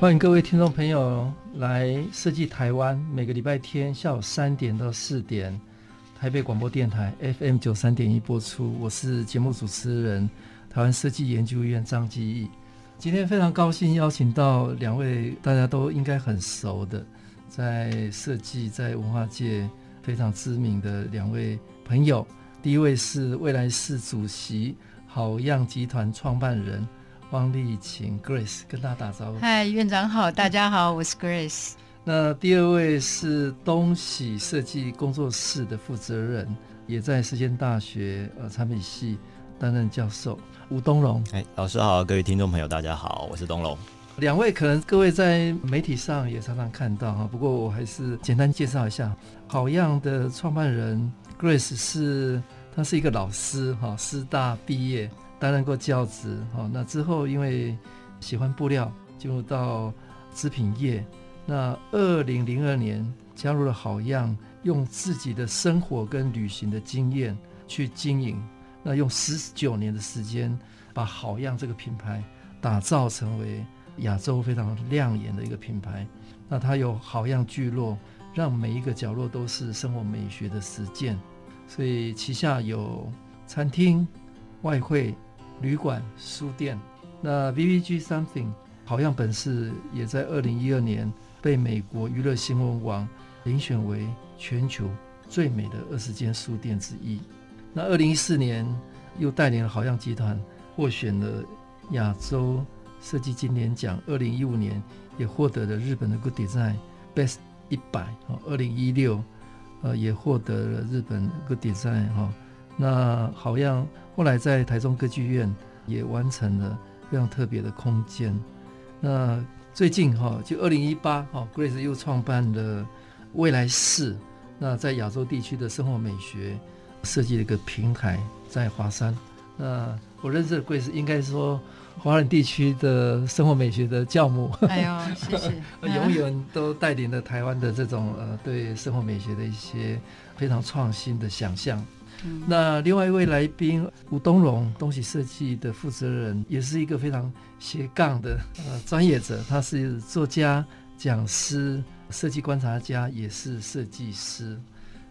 欢迎各位听众朋友来设计台湾，每个礼拜天下午三点到四点，台北广播电台 FM 九三点一播出。我是节目主持人，台湾设计研究院张基义。今天非常高兴邀请到两位大家都应该很熟的，在设计在文化界非常知名的两位朋友。第一位是未来式主席，好样集团创办人。汪丽琴 Grace 跟大家打招呼。嗨，院长好，大家好，我是 Grace。那第二位是东喜设计工作室的负责人，也在实践大学呃产品系担任教授，吴东龙。哎，老师好，各位听众朋友，大家好，我是东龙。两位可能各位在媒体上也常常看到哈，不过我还是简单介绍一下，好样的创办人 Grace 是，他是一个老师哈，师大毕业。担任过教职，好，那之后因为喜欢布料，进入到织品业。那二零零二年加入了好样，用自己的生活跟旅行的经验去经营。那用十九年的时间，把好样这个品牌打造成为亚洲非常亮眼的一个品牌。那它有好样聚落，让每一个角落都是生活美学的实践。所以旗下有餐厅、外汇。旅馆、书店，那 VVG Something 好样本市也在二零一二年被美国娱乐新闻网遴选为全球最美的二十间书店之一。那二零一四年又带领了好像集团获选了亚洲设计金点奖，二零一五年也获得了日本的 Good Design Best 一百。哦，二零一六呃也获得了日本 Good Design 哈。那好像后来在台中歌剧院也完成了非常特别的空间。那最近哈，就二零一八哈，Grace 又创办了未来市，那在亚洲地区的生活美学设计了一个平台，在华山。那我认识的 Grace 应该说华人地区的生活美学的教母。哎呦，谢谢。永远都带领了台湾的这种呃对生活美学的一些非常创新的想象。那另外一位来宾吴东龙，东西设计的负责人，也是一个非常斜杠的呃专业者。他是作家、讲师、设计观察家，也是设计师。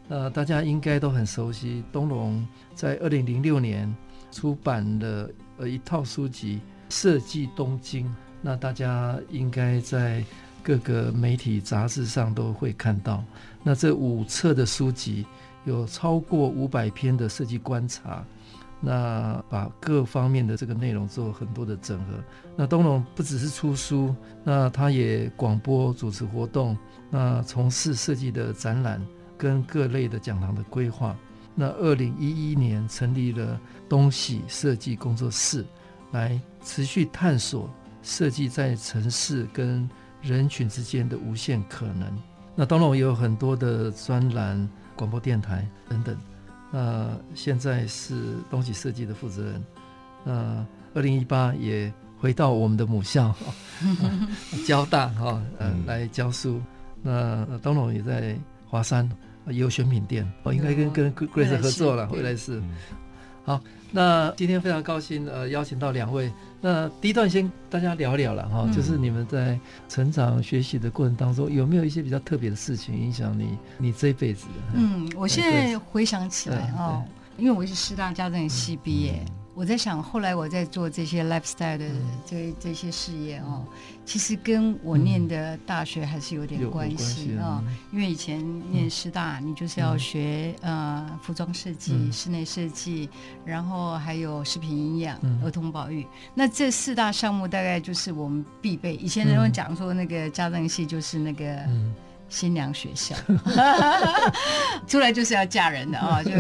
呃，大家应该都很熟悉。东龙在二零零六年出版了呃一套书籍《设计东京》，那大家应该在各个媒体杂志上都会看到。那这五册的书籍。有超过五百篇的设计观察，那把各方面的这个内容做很多的整合。那东龙不只是出书，那他也广播主持活动，那从事设计的展览跟各类的讲堂的规划。那二零一一年成立了东喜设计工作室，来持续探索设计在城市跟人群之间的无限可能。那东龙也有很多的专栏。广播电台等等，那现在是东西设计的负责人。那二零一八也回到我们的母校，交大哈，嗯，来教书。那东龙也在华山也有选品店，我应该跟跟 Grace 合作了，未来是。好，那今天非常高兴，呃，邀请到两位。那第一段先大家聊聊了哈，嗯、就是你们在成长学习的过程当中，有没有一些比较特别的事情影响你，你这一辈子的？嗯，我现在回想起来哦，因为我是师大家政系毕业。我在想，后来我在做这些 lifestyle 的这这些事业哦，其实跟我念的大学还是有点关系啊。因为以前念师大，你就是要学呃服装设计、室内设计，然后还有食品营养、儿童保育。那这四大项目大概就是我们必备。以前人们讲说那个家政系就是那个新娘学校，出来就是要嫁人的啊，就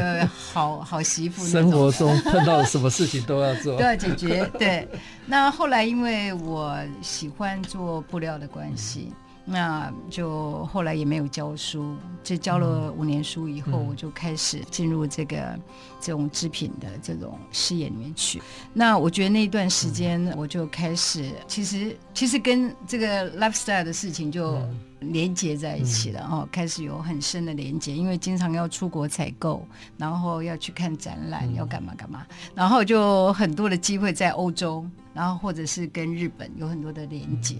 好好媳妇。生活中碰到什么事情都要做，都要解决。对，那后来因为我喜欢做布料的关系。那就后来也没有教书，就教了五年书以后，我就开始进入这个这种织品的这种事业里面去。那我觉得那一段时间，我就开始，其实其实跟这个 lifestyle 的事情就连接在一起了哦，开始有很深的连接，因为经常要出国采购，然后要去看展览，要干嘛干嘛，然后就很多的机会在欧洲。然后或者是跟日本有很多的连接，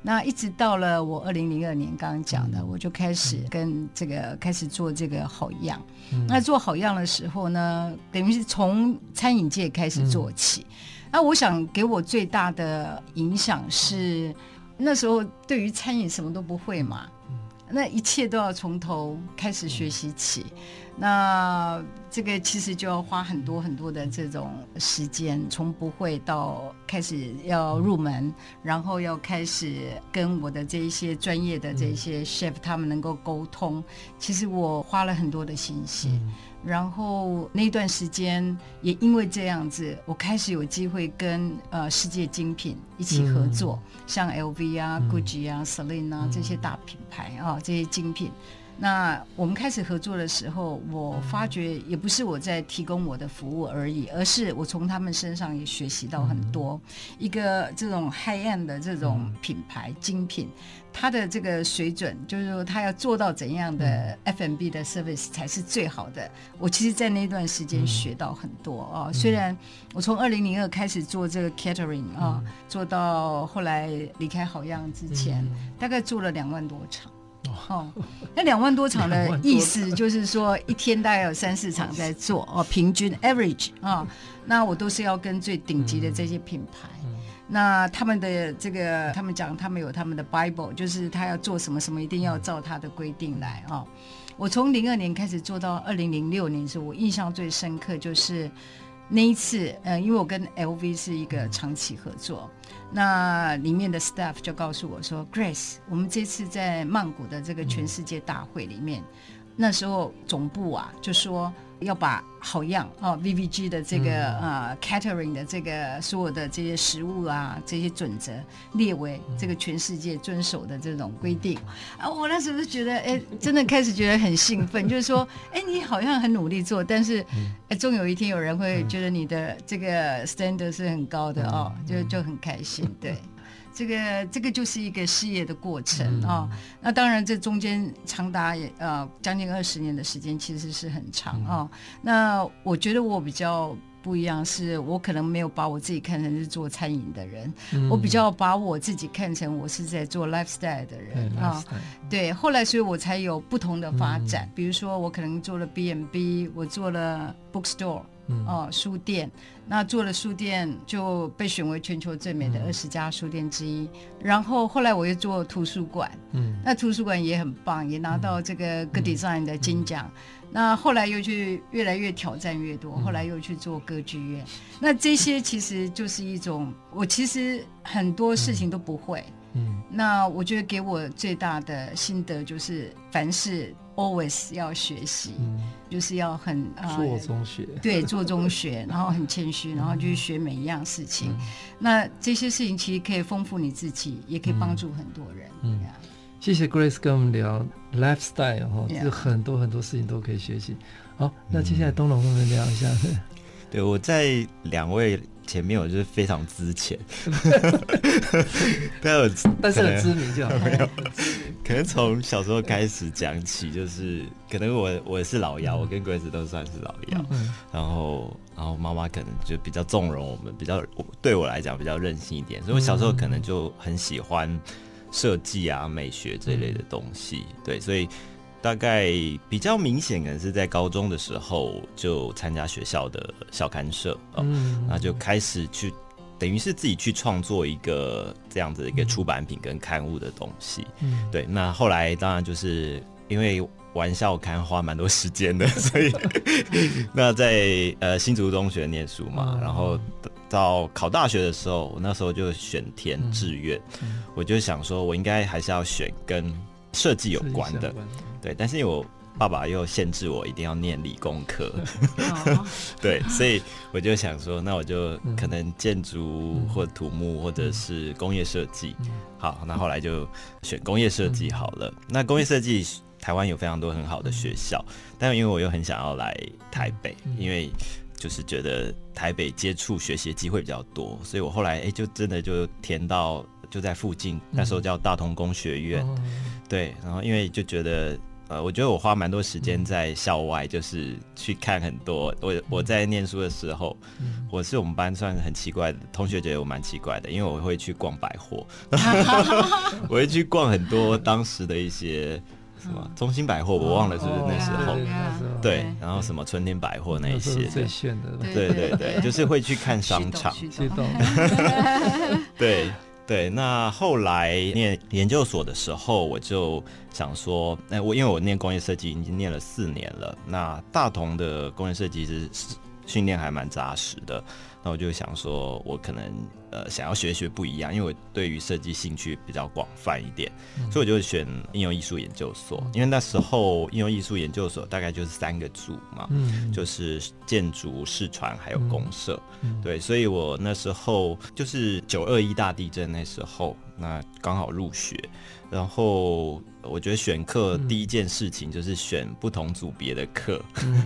那一直到了我二零零二年刚刚讲的，我就开始跟这个开始做这个好样。那做好样的时候呢，等于是从餐饮界开始做起。那我想给我最大的影响是，那时候对于餐饮什么都不会嘛，那一切都要从头开始学习起。那这个其实就要花很多很多的这种时间，从不会到开始要入门，然后要开始跟我的这一些专业的这些 chef 他们能够沟通。其实我花了很多的心血，然后那段时间也因为这样子，我开始有机会跟呃世界精品一起合作，像 LV 啊、Gucci 啊、Celine 啊这些大品牌啊，这些精品。那我们开始合作的时候，我发觉也不是我在提供我的服务而已，而是我从他们身上也学习到很多。一个这种 high end 的这种品牌精品，它的这个水准，就是说它要做到怎样的 F&B 的 service 才是最好的。我其实，在那段时间学到很多啊。虽然我从二零零二开始做这个 catering 啊，做到后来离开好样之前，大概做了两万多场。哦，那两万多场的意思就是说，一天大概有三四场在做哦，平均 average 啊、哦，那我都是要跟最顶级的这些品牌，嗯、那他们的这个，他们讲他们有他们的 Bible，就是他要做什么什么，一定要照他的规定来啊、哦。我从零二年开始做到二零零六年的时候，我印象最深刻就是那一次，呃，因为我跟 LV 是一个长期合作。那里面的 staff 就告诉我说：“Grace，我们这次在曼谷的这个全世界大会里面，那时候总部啊就说。”要把好样哦，VVG 的这个、嗯、呃 catering 的这个所有的这些食物啊，这些准则列为这个全世界遵守的这种规定。啊，我那时候就觉得，哎，真的开始觉得很兴奋，就是说，哎，你好像很努力做，但是，哎，终有一天有人会觉得你的这个 standard 是很高的哦，就就很开心，对。这个这个就是一个事业的过程啊、嗯哦，那当然这中间长达呃将近二十年的时间，其实是很长啊、哦。那我觉得我比较不一样，是我可能没有把我自己看成是做餐饮的人，嗯、我比较把我自己看成我是在做 lifestyle 的人啊。对，后来所以我才有不同的发展，嗯、比如说我可能做了 B&B，我做了 bookstore。哦，书店，那做了书店就被选为全球最美的二十家书店之一。嗯、然后后来我又做图书馆，嗯，那图书馆也很棒，也拿到这个 Good Design 的金奖。嗯。嗯、那后来又去越来越挑战越多，后来又去做歌剧院。嗯、那这些其实就是一种，我其实很多事情都不会。嗯，那我觉得给我最大的心得就是，凡事 always 要学习，嗯、就是要很做中学，呃、对，做中学，然后很谦虚，然后去学每一样事情。嗯、那这些事情其实可以丰富你自己，也可以帮助很多人。嗯，谢谢 Grace 跟我们聊 lifestyle 哈，就很多很多事情都可以学习。好，那接下来东龙跟我们聊一下。对，我在两位。前面我就是非常之前，但有但是很知名就好。没有，可能从小时候开始讲起，就是可能我我是老幺，嗯、我跟 Grace 都算是老幺。嗯、然后然后妈妈可能就比较纵容我们，比较对我来讲比较任性一点，所以我小时候可能就很喜欢设计啊、美学这一类的东西。嗯、对，所以。大概比较明显，可能是在高中的时候就参加学校的校刊社，嗯，那就开始去，等于是自己去创作一个这样子的一个出版品跟刊物的东西，嗯，对。那后来当然就是因为玩校刊花蛮多时间的，所以 那在呃新竹中学念书嘛，然后到考大学的时候，我那时候就选填志愿，我就想说我应该还是要选跟。设计有关的，对。但是我爸爸又限制我一定要念理工科，对，所以我就想说，那我就可能建筑或土木或者是工业设计。好，那后来就选工业设计好了。那工业设计台湾有非常多很好的学校，但因为我又很想要来台北，因为就是觉得台北接触学习的机会比较多，所以我后来哎、欸、就真的就填到就在附近，那时候叫大同工学院。对，然后因为就觉得，呃，我觉得我花蛮多时间在校外，就是去看很多。我我在念书的时候，我是我们班算很奇怪的同学，觉得我蛮奇怪的，因为我会去逛百货，我会去逛很多当时的一些什么中心百货，我忘了是不是那时候，对，然后什么春天百货那一些最炫的，对对对，就是会去看商场，对。对，那后来念研究所的时候，我就想说，哎，我因为我念工业设计已经念了四年了，那大同的工业设计是训练还蛮扎实的。那我就想说，我可能呃想要学学不一样，因为我对于设计兴趣比较广泛一点，嗯、所以我就选应用艺术研究所。因为那时候应用艺术研究所大概就是三个组嘛，嗯、就是建筑、视传还有公社。嗯、对，所以我那时候就是九二一大地震那时候，那刚好入学，然后。我觉得选课第一件事情就是选不同组别的课，嗯、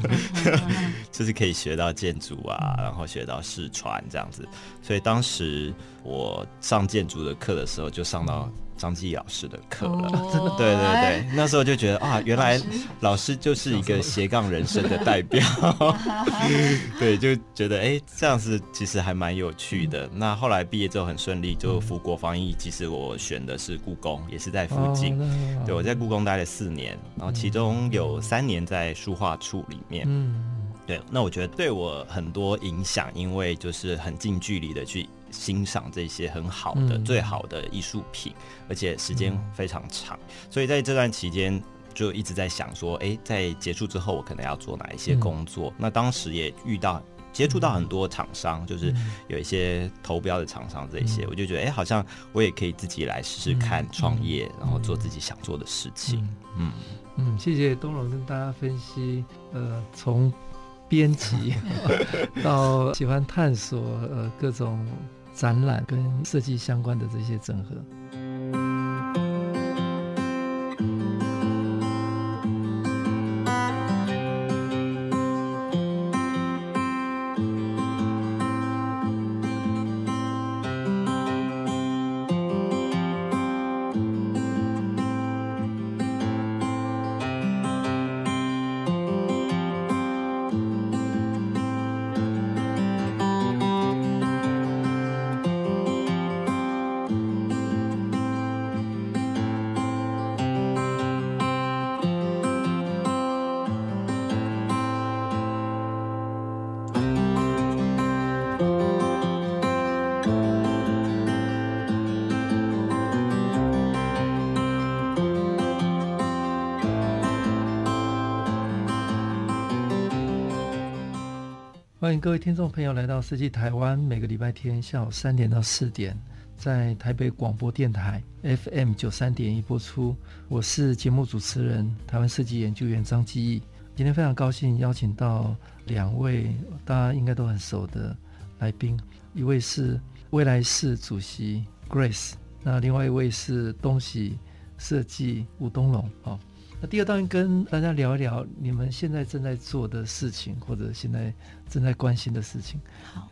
就是可以学到建筑啊，然后学到视传这样子。所以当时我上建筑的课的时候，就上到张继老师的课了。哦、对对对，那时候就觉得啊，原来老师就是一个斜杠人生的代表。对，就觉得哎、欸，这样子其实还蛮有趣的。那后来毕业之后很顺利，就服国防役。其实我选的是故宫，也是在附近。哦对，我在故宫待了四年，然后其中有三年在书画处里面。嗯，对，那我觉得对我很多影响，因为就是很近距离的去欣赏这些很好的、嗯、最好的艺术品，而且时间非常长，嗯、所以在这段期间就一直在想说，哎，在结束之后我可能要做哪一些工作？嗯、那当时也遇到。接触到很多厂商，就是有一些投标的厂商，这些、嗯、我就觉得，哎、欸，好像我也可以自己来试试看创业，嗯、然后做自己想做的事情。嗯。嗯，嗯，谢谢东龙跟大家分析，呃，从编辑 到喜欢探索呃各种展览跟设计相关的这些整合。各位听众朋友来到设计台湾，每个礼拜天下午三点到四点，在台北广播电台 FM 九三点一播出。我是节目主持人台湾设计研究员张基义。今天非常高兴邀请到两位大家应该都很熟的来宾，一位是未来式主席 Grace，那另外一位是东喜设计吴东龙。好。第二，当然跟大家聊一聊你们现在正在做的事情，或者现在正在关心的事情。好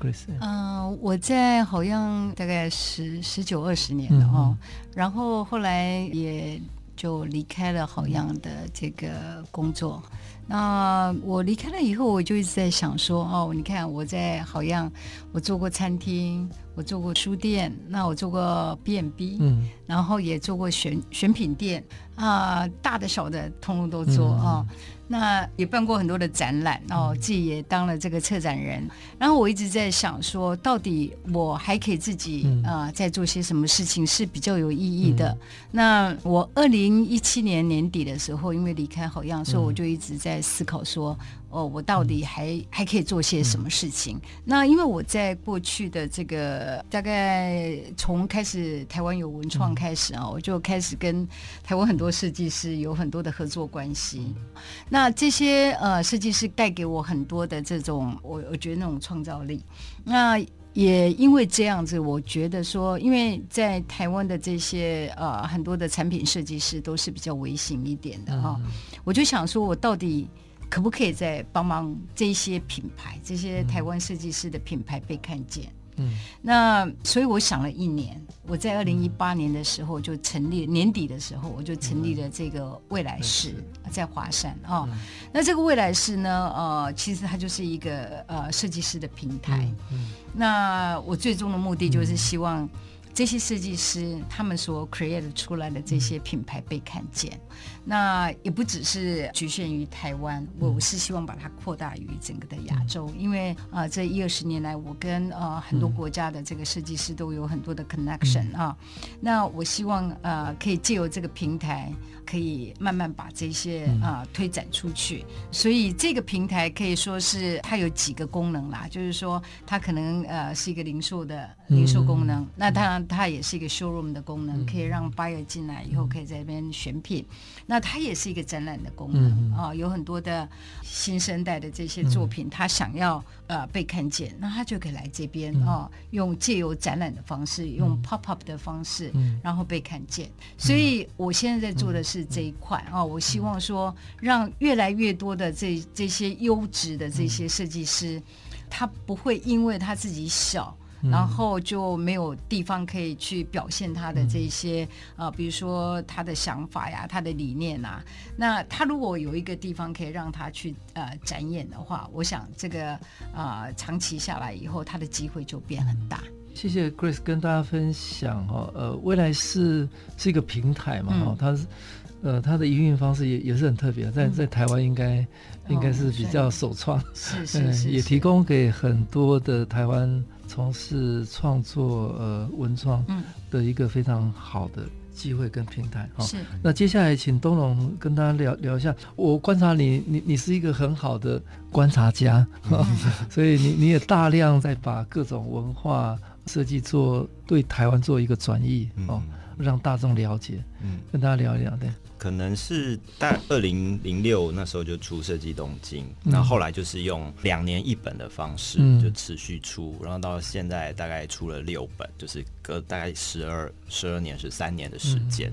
，Grace。嗯、呃，我在好像大概十十九二十年了哦，嗯、然后后来也就离开了好样的这个工作。那我离开了以后，我就一直在想说，哦，你看我在好样，我做过餐厅，我做过书店，那我做过 B&B，嗯，然后也做过选选品店。啊，大的小的通通都做啊、嗯哦，那也办过很多的展览，然后自己也当了这个策展人。然后我一直在想说，到底我还可以自己啊、呃，在做些什么事情是比较有意义的。嗯、那我二零一七年年底的时候，因为离开好样，所以我就一直在思考说。哦，我到底还、嗯、还可以做些什么事情？嗯、那因为我在过去的这个大概从开始台湾有文创开始啊，嗯、我就开始跟台湾很多设计师有很多的合作关系。嗯、那这些呃设计师带给我很多的这种我我觉得那种创造力。那也因为这样子，我觉得说，因为在台湾的这些呃很多的产品设计师都是比较微型一点的哈，嗯、我就想说，我到底可不可以再帮忙这些品牌，这些台湾设计师的品牌被看见？嗯，那所以我想了一年，我在二零一八年的时候就成立，年底的时候我就成立了这个未来市，在华山啊。那这个未来市呢，呃，其实它就是一个呃设计师的平台。嗯那我最终的目的就是希望。这些设计师他们所 create 出来的这些品牌被看见，嗯、那也不只是局限于台湾，我我是希望把它扩大于整个的亚洲，嗯、因为啊、呃，这一二十年来，我跟呃很多国家的这个设计师都有很多的 connection、嗯、啊，那我希望呃可以借由这个平台。可以慢慢把这些啊、呃、推展出去，所以这个平台可以说是它有几个功能啦，就是说它可能呃是一个零售的零售功能，嗯、那当然它也是一个 showroom 的功能，嗯、可以让 buyer 进来以后可以在这边选品，嗯、那它也是一个展览的功能啊、有很多的新生代的这些作品，他想要呃被看见，那他就可以来这边啊、呃，用借由展览的方式，用 pop up 的方式，嗯、然后被看见。所以我现在在做的是。这一块啊，我希望说，让越来越多的这这些优质的这些设计师，他不会因为他自己小，然后就没有地方可以去表现他的这些啊，比如说他的想法呀、他的理念啊。那他如果有一个地方可以让他去呃展演的话，我想这个啊、呃、长期下来以后，他的机会就变很大。谢谢 Grace 跟大家分享哦，呃，未来是是一个平台嘛，哦，它是。呃，它的营运方式也也是很特别，在在台湾应该、嗯、应该是比较首创，是是 是，也提供给很多的台湾从事创作呃文创的一个非常好的机会跟平台哈。是。那接下来请东龙跟大家聊聊一下，我观察你，你你是一个很好的观察家，嗯、所以你你也大量在把各种文化设计做对台湾做一个转译哦，嗯、让大众了解，嗯，跟大家聊一聊对。可能是在二零零六那时候就出设计东京，然后后来就是用两年一本的方式就持续出，然后到现在大概出了六本，就是隔大概十二十二年十三年的时间，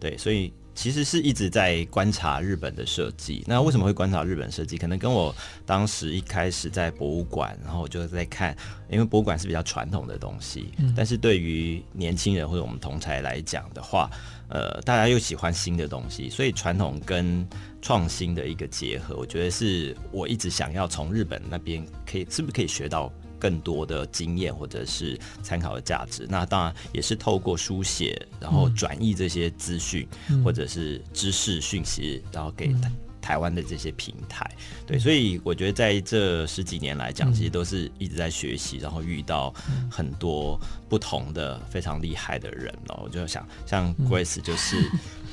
对，所以其实是一直在观察日本的设计。那为什么会观察日本设计？可能跟我当时一开始在博物馆，然后我就在看，因为博物馆是比较传统的东西，但是对于年轻人或者我们同才来讲的话。呃，大家又喜欢新的东西，所以传统跟创新的一个结合，我觉得是我一直想要从日本那边可以是不是可以学到更多的经验或者是参考的价值。那当然也是透过书写，然后转译这些资讯、嗯、或者是知识讯息，然后给他。台湾的这些平台，对，所以我觉得在这十几年来讲，其实都是一直在学习，然后遇到很多不同的非常厉害的人哦。我就想，像 Grace 就是。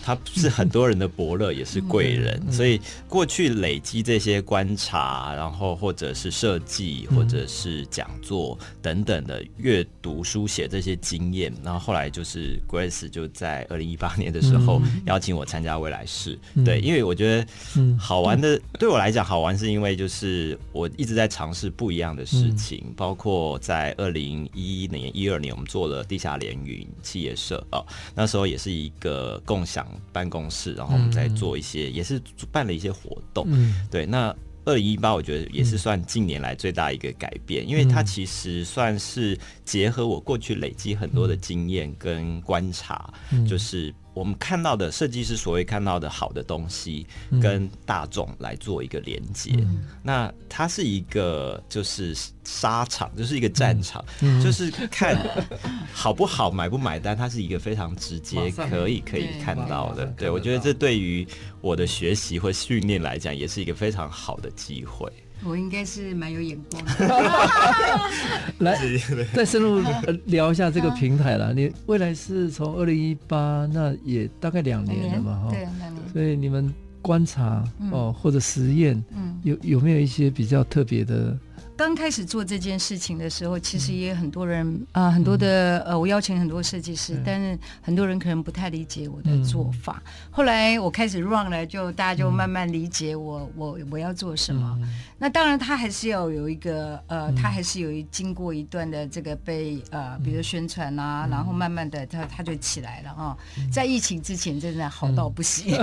他是很多人的伯乐，也是贵人，所以过去累积这些观察，然后或者是设计，或者是讲座等等的阅读书写这些经验，然后后来就是 Grace 就在二零一八年的时候邀请我参加未来式，对，因为我觉得好玩的，对我来讲好玩是因为就是我一直在尝试不一样的事情，包括在二零一一年、一二年我们做了地下联云企业社哦，那时候也是一个共享。办公室，然后我们在做一些，嗯、也是办了一些活动。嗯、对，那二零一八我觉得也是算近年来最大一个改变，嗯、因为它其实算是结合我过去累积很多的经验跟观察，嗯、就是。我们看到的设计师所谓看到的好的东西，跟大众来做一个连接。嗯、那它是一个就是沙场，就是一个战场，嗯、就是看 好不好买不买单，它是一个非常直接可以可以看到的。对，我觉得这对于我的学习或训练来讲，也是一个非常好的机会。我应该是蛮有眼光的。来，再深入聊一下这个平台了。你未来是从二零一八，那也大概两年了嘛？哈，对，两年。所以你们观察哦，或者实验，有有没有一些比较特别的？刚开始做这件事情的时候，其实也很多人啊、呃，很多的呃，我邀请很多设计师，但是很多人可能不太理解我的做法。后来我开始 run 了，就大家就慢慢理解我，我我要做什么。那当然，他还是要有一个呃，他还是有一经过一段的这个被呃，比如宣传啊，然后慢慢的他他就起来了啊。在疫情之前，真的好到不行，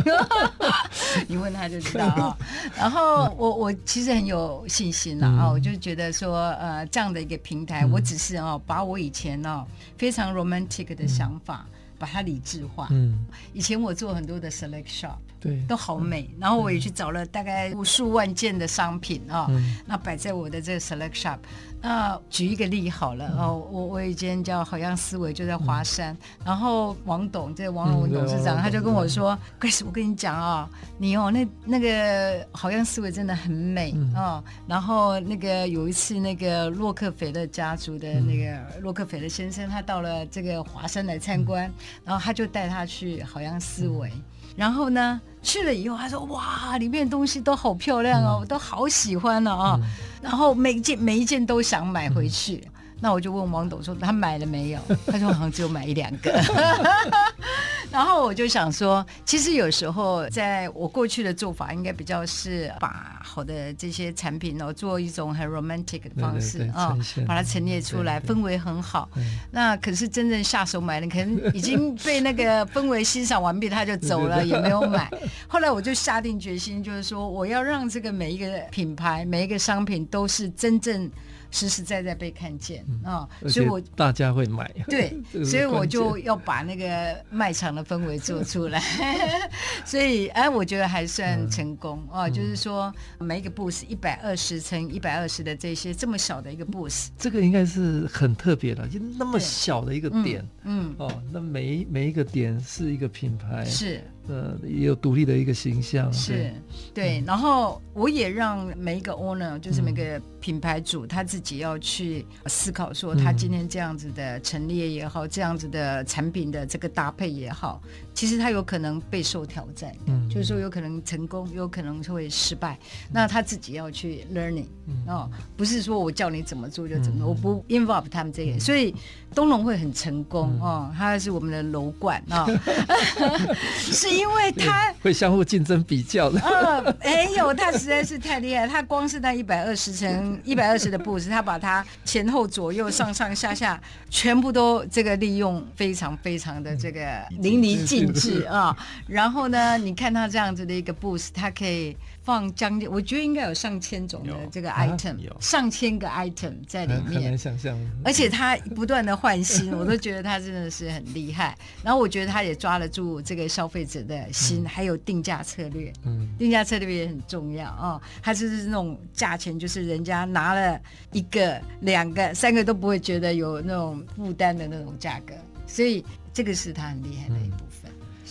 你问他就知道啊。然后我我其实很有信心了啊，我就。觉得说，呃，这样的一个平台，嗯、我只是哦，把我以前哦非常 romantic 的想法，嗯、把它理智化。嗯，以前我做很多的 select shop，对，都好美。嗯、然后我也去找了大概无数万件的商品啊，那摆在我的这个 select shop。那举一个例好了哦，我我有一间叫好像思维，就在华山。然后王董，这个王荣文董事长，他就跟我说：“Grace，我跟你讲啊，你哦那那个好像思维真的很美哦。然后那个有一次，那个洛克菲勒家族的那个洛克菲勒先生，他到了这个华山来参观，然后他就带他去好像思维。然后呢，去了以后，他说：哇，里面的东西都好漂亮哦，我都好喜欢了啊。”然后每一件每一件都想买回去，嗯、那我就问王董说他买了没有？他说好像只有买一两个。然后我就想说，其实有时候在我过去的做法，应该比较是把好的这些产品哦，做一种很 romantic 的方式啊，把它陈列出来，氛围很好。那可是真正下手买的，可能已经 被那个氛围欣赏完毕，他就走了，也没有买。后来我就下定决心，就是说我要让这个每一个品牌、每一个商品都是真正。实实在在被看见啊，嗯哦、所以我大家会买。对，所以我就要把那个卖场的氛围做出来。所以哎，我觉得还算成功啊、嗯哦，就是说每一个 booth 一百二十乘一百二十的这些这么小的一个 booth，这个应该是很特别的，就那么小的一个点，嗯，嗯哦，那每一每一个点是一个品牌，是。呃，也有独立的一个形象，是对。然后我也让每一个 owner，就是每个品牌主，他自己要去思考，说他今天这样子的陈列也好，这样子的产品的这个搭配也好，其实他有可能备受挑战，嗯，就是说有可能成功，有可能会失败。那他自己要去 learning，哦，不是说我叫你怎么做就怎么，我不 involve 他们这些，所以东龙会很成功哦，他是我们的楼冠啊，是。因为他会相互竞争比较的。呃，哎呦，他实在是太厉害。他光是那一百二十乘一百二十的布置，他把它前后左右上上下下全部都这个利用非常非常的这个淋漓尽致啊。然后呢，你看他这样子的一个 booth，，它可以。放将近，我觉得应该有上千种的这个 item，有上千个 item 在里面，很难想象。而且他不断的换新，我都觉得他真的是很厉害。然后我觉得他也抓得住这个消费者的心，还有定价策略，嗯，定价策略也很重要啊。他就是那种价钱，就是人家拿了一个、两个、三个都不会觉得有那种负担的那种价格，所以这个是他很厉害的一部分，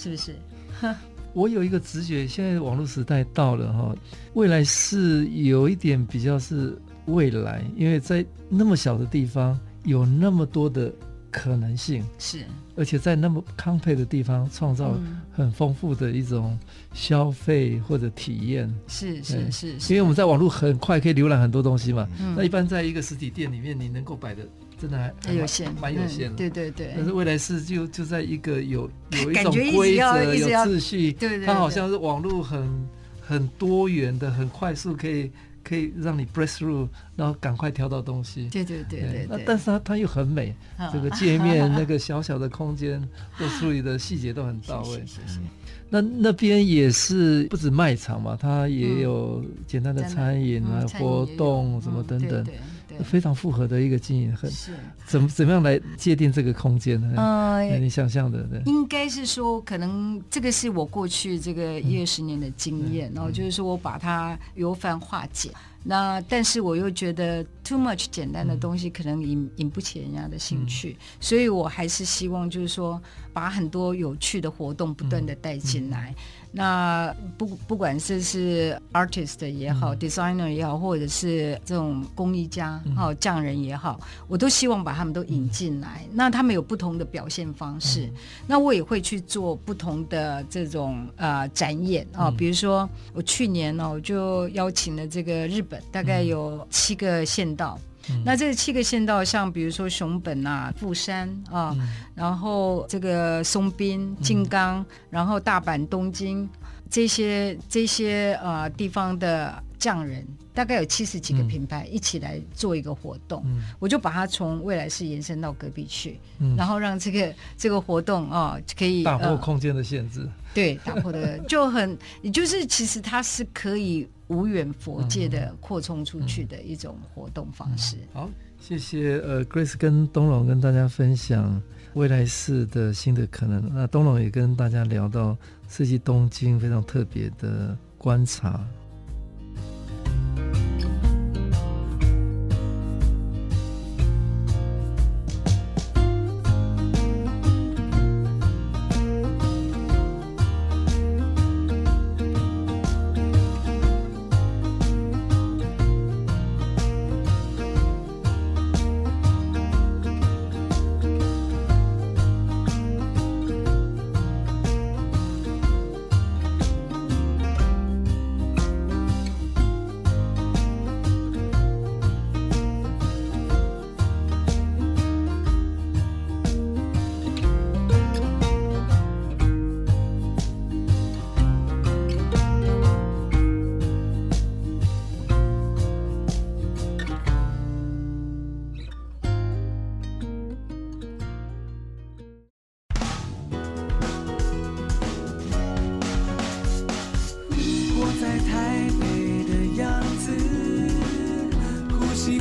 是不是？我有一个直觉，现在网络时代到了哈，未来是有一点比较是未来，因为在那么小的地方有那么多的可能性，是，而且在那么康沛的地方创造很丰富的一种消费或者体验，是是是，是，因为我们在网络很快可以浏览很多东西嘛，嗯、那一般在一个实体店里面，你能够摆的。真的还很有限，蛮有限的。对对对。但是未来是就就在一个有有一种 规则、有秩序，对对。它好像是网络很很多元的、很快速，可以可以让你 break through，然后赶快挑到东西。对对对对。那但是它它又很美，这个界面那个小小的空间，都处理的细节都很到位。谢谢那那边也是不止卖场嘛，它也有简单的餐饮啊、活动什么等等。非常复合的一个经营，很是。怎么怎么样来界定这个空间呢？呃，你想象的，对，应该是说，可能这个是我过去这个一二十年的经验，嗯、然后就是说我把它由繁化简。那但是我又觉得 too much 简单的东西可能引引不起人家的兴趣，嗯、所以我还是希望就是说，把很多有趣的活动不断的带进来。嗯。嗯那不不管是是 artist 也好、嗯、，designer 也好，或者是这种工艺家、嗯、哦匠人也好，我都希望把他们都引进来。嗯、那他们有不同的表现方式，嗯、那我也会去做不同的这种呃展演。啊、哦。比如说我去年呢、哦，我就邀请了这个日本，大概有七个县道。嗯、那这七个县道，像比如说熊本啊、富山啊，嗯、然后这个松滨、金刚，嗯、然后大阪、东京这些这些呃地方的匠人，大概有七十几个品牌一起来做一个活动。嗯、我就把它从未来市延伸到隔壁去，嗯、然后让这个这个活动啊可以打破空间的限制。呃、对，打破的就很，也就是其实它是可以。无远佛界的扩充出去的一种活动方式。嗯嗯、好，谢谢呃，Grace 跟东龙跟大家分享未来世的新的可能。那东龙也跟大家聊到设计东京非常特别的观察。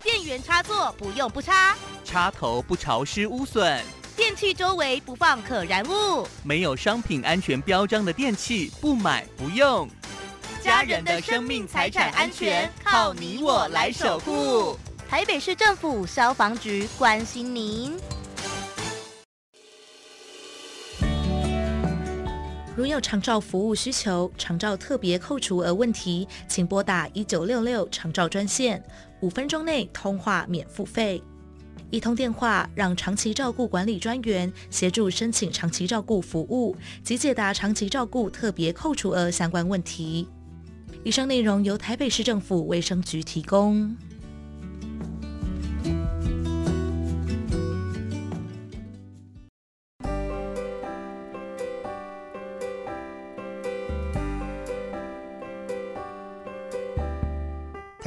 电源插座不用不插，插头不潮湿污损，电器周围不放可燃物。没有商品安全标章的电器不买不用。家人的生命财产安全靠你我来守护。台北市政府消防局关心您。如有长照服务需求、长照特别扣除额问题，请拨打一九六六长照专线，五分钟内通话免付费。一通电话，让长期照顾管理专员协助申请长期照顾服务及解答长期照顾特别扣除额相关问题。以上内容由台北市政府卫生局提供。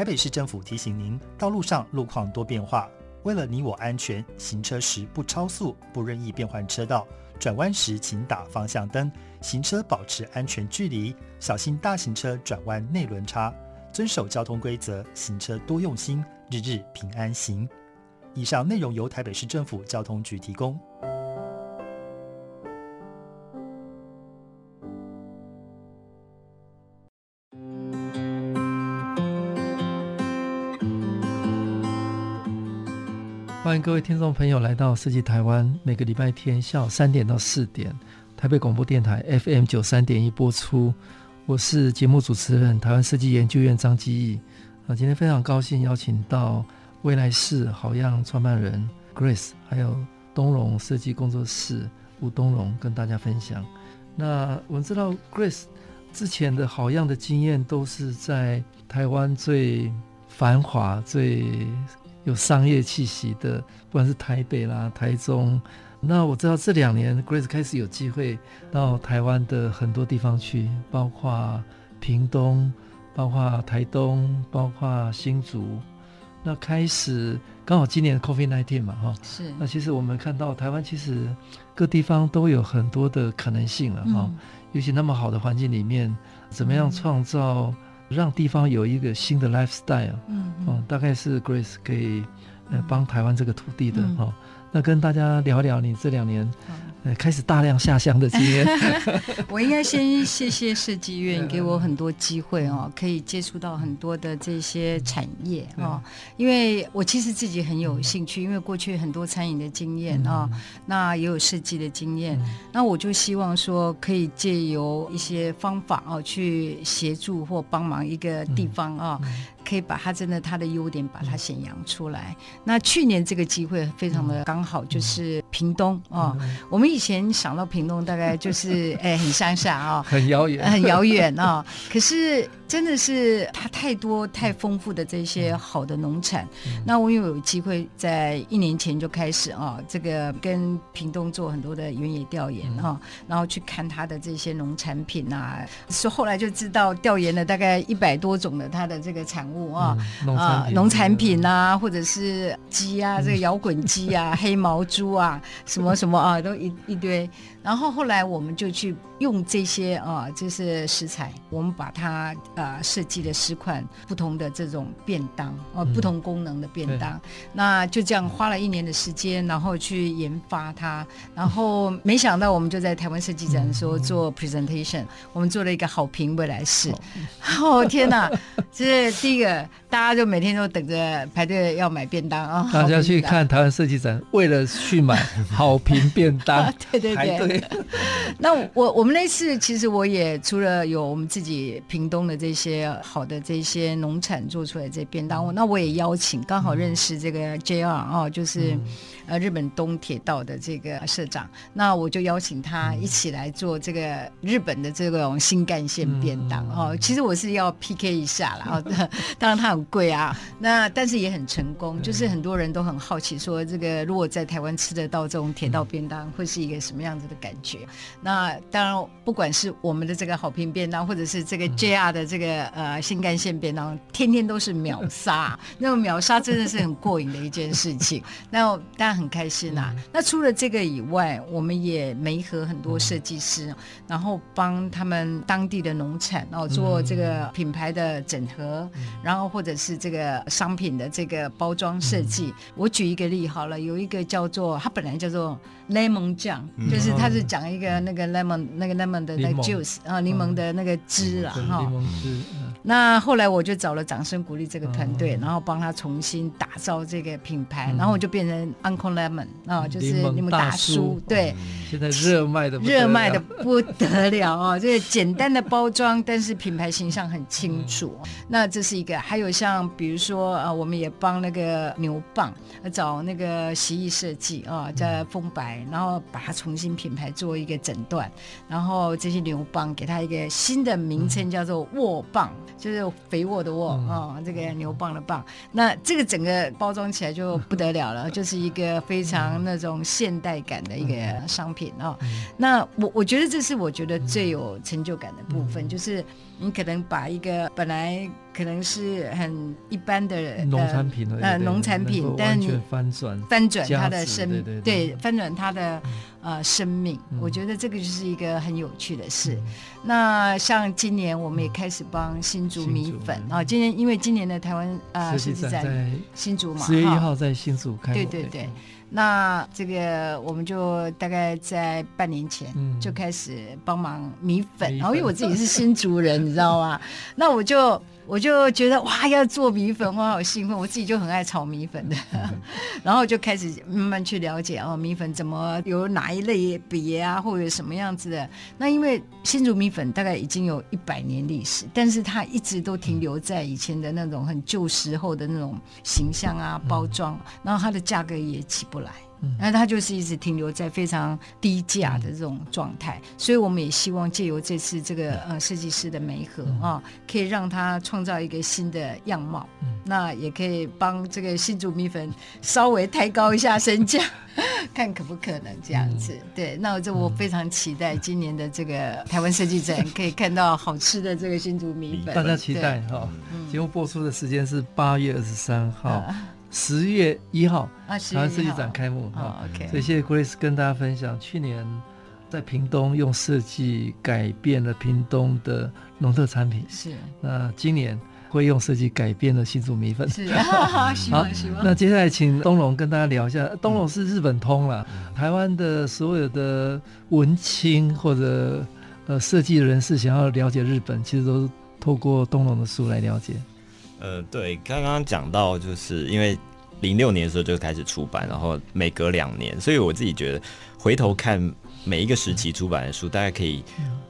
台北市政府提醒您：道路上路况多变化，为了你我安全，行车时不超速，不任意变换车道，转弯时请打方向灯，行车保持安全距离，小心大型车转弯内轮差，遵守交通规则，行车多用心，日日平安行。以上内容由台北市政府交通局提供。欢迎各位听众朋友来到设计台湾，每个礼拜天下午三点到四点，台北广播电台 FM 九三点一播出。我是节目主持人台湾设计研究院张基义。啊，今天非常高兴邀请到未来式好样创办人 Grace，还有东龙设计工作室吴东龙跟大家分享。那我们知道 Grace 之前的好样的经验都是在台湾最繁华、最有商业气息的，不管是台北啦、台中，那我知道这两年 Grace 开始有机会到台湾的很多地方去，包括屏东、包括台东、包括新竹，那开始刚好今年 COVID-19 嘛，哈，是。那其实我们看到台湾其实各地方都有很多的可能性了，哈、嗯。尤其那么好的环境里面，怎么样创造让地方有一个新的 lifestyle？嗯，嗯，哦，大概是 Grace 可以呃帮台湾这个土地的哈。那跟大家聊聊你这两年。呃，开始大量下乡的经验，我应该先谢谢设计院给我很多机会哦，可以接触到很多的这些产业哦。因为我其实自己很有兴趣，因为过去很多餐饮的经验啊，那也有设计的经验，那我就希望说可以借由一些方法哦，去协助或帮忙一个地方啊。可以把它真的它的优点把它显扬出来。那去年这个机会非常的刚好，就是屏东哦。我们以前想到屏东，大概就是 哎很乡下啊，很遥远，很遥远啊。可是。真的是它太多太丰富的这些好的农产，嗯、那我又有机会在一年前就开始啊，这个跟屏东做很多的原野调研哈，嗯、然后去看它的这些农产品啊，所以后来就知道调研了大概一百多种的它的这个产物啊，嗯、啊农产品啊，或者是鸡啊，这个摇滚鸡啊，嗯、黑毛猪啊，什么什么啊，都一一堆。然后后来我们就去用这些啊，就是食材，我们把它啊设计了十款不同的这种便当哦，嗯、不同功能的便当。对那就这样花了一年的时间，然后去研发它。然后没想到我们就在台湾设计展的时候做 presentation，、嗯、我们做了一个好评未来式。哦天哪！这是第一个，大家就每天都等着排队要买便当啊！大家去看台湾设计展，为了去买好评便当，对 对对。那我我们那次其实我也除了有我们自己屏东的这些好的这些农产做出来这便当，那我也邀请刚好认识这个 JR 哦，就是呃日本东铁道的这个社长，那我就邀请他一起来做这个日本的这种新干线便当哦。其实我是要 PK 一下啦，哦，当然它很贵啊，那但是也很成功，就是很多人都很好奇说，这个如果在台湾吃得到这种铁道便当，会是一个什么样子的？感觉，那当然，不管是我们的这个好评便当，或者是这个 JR 的这个呃新干线便当，天天都是秒杀，那种秒杀真的是很过瘾的一件事情。那当然很开心呐、啊。那除了这个以外，我们也媒合很多设计师，然后帮他们当地的农产哦做这个品牌的整合，然后或者是这个商品的这个包装设计。我举一个例好了，有一个叫做它本来叫做 lemon 酱，就是它。是讲一个那个 lemon 那个 lemon 的那个 juice 啊，柠檬的那个汁了哈。柠檬汁。那后来我就找了掌声鼓励这个团队，然后帮他重新打造这个品牌，然后我就变成 Uncle Lemon 啊，就是柠檬大叔。对，现在热卖的热卖的不得了啊。这个简单的包装，但是品牌形象很清楚。那这是一个，还有像比如说啊，我们也帮那个牛蒡找那个洗衣设计啊，叫风白，然后把它重新品牌。做一个诊断，然后这些牛蒡给它一个新的名称，叫做沃蒡，就是肥沃的沃啊、哦，这个牛蒡的蒡。那这个整个包装起来就不得了了，就是一个非常那种现代感的一个商品啊、哦。那我我觉得这是我觉得最有成就感的部分，就是你可能把一个本来。可能是很一般的农产品呃农产品，但你翻转翻转它的生对翻转它的呃生命，我觉得这个就是一个很有趣的事。那像今年我们也开始帮新竹米粉啊，今年因为今年的台湾呃设计展在新竹嘛，十月一号在新竹开，对对对。那这个我们就大概在半年前就开始帮忙米粉，然后因为我自己是新竹人，你知道吗？那我就。我就觉得哇，要做米粉，我好兴奋。我自己就很爱炒米粉的，然后就开始慢慢去了解哦，米粉怎么有哪一类别啊，或者什么样子的。那因为新竹米粉大概已经有一百年历史，但是它一直都停留在以前的那种很旧时候的那种形象啊、包装，然后它的价格也起不来。那它就是一直停留在非常低价的这种状态，所以我们也希望借由这次这个呃设计师的媒合啊，可以让他创造一个新的样貌，那也可以帮这个新竹米粉稍微抬高一下身价，看可不可能这样子。对，那这我非常期待今年的这个台湾设计展可以看到好吃的这个新竹米粉，大家期待哈。节目播出的时间是八月二十三号。十月一号啊，台湾设计展开幕啊。OK，所以谢谢 Grace 跟大家分享，去年在屏东用设计改变了屏东的农特产品，是。那今年会用设计改变了新竹米粉，是。好，希望希望。那接下来请东龙跟大家聊一下，东龙是日本通了，嗯、台湾的所有的文青或者呃设计人士想要了解日本，其实都是透过东龙的书来了解。呃，对，刚刚讲到，就是因为零六年的时候就开始出版，然后每隔两年，所以我自己觉得回头看每一个时期出版的书，大家可以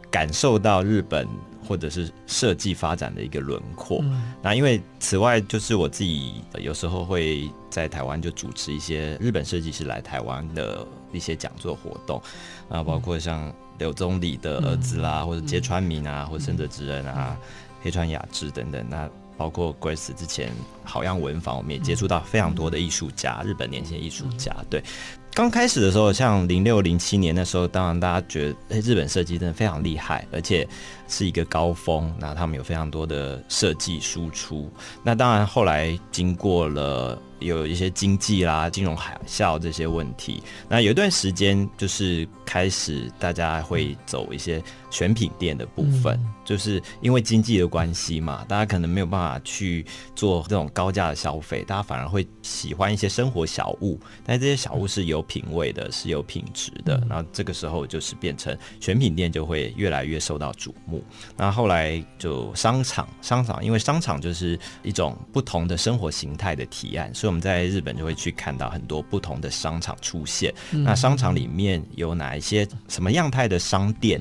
感受到日本或者是设计发展的一个轮廓。嗯、那因为此外，就是我自己有时候会在台湾就主持一些日本设计师来台湾的一些讲座活动，啊，包括像柳宗理的儿子啦，嗯、或者芥川明啊，嗯、或者深泽直人啊，嗯、黑川雅之等等，那。包括 Grace 之前好样文房，我们也接触到非常多的艺术家，嗯、日本年轻的艺术家。对，刚开始的时候，像零六零七年的时候，当然大家觉得，哎，日本设计真的非常厉害，而且是一个高峰。那他们有非常多的设计输出。那当然后来经过了。有一些经济啦、金融海啸这些问题，那有一段时间就是开始大家会走一些选品店的部分，嗯、就是因为经济的关系嘛，大家可能没有办法去做这种高价的消费，大家反而会喜欢一些生活小物，但这些小物是有品味的，是有品质的，然后这个时候就是变成选品店就会越来越受到瞩目。那后来就商场，商场因为商场就是一种不同的生活形态的提案，所以。我们在日本就会去看到很多不同的商场出现。嗯、那商场里面有哪一些什么样态的商店？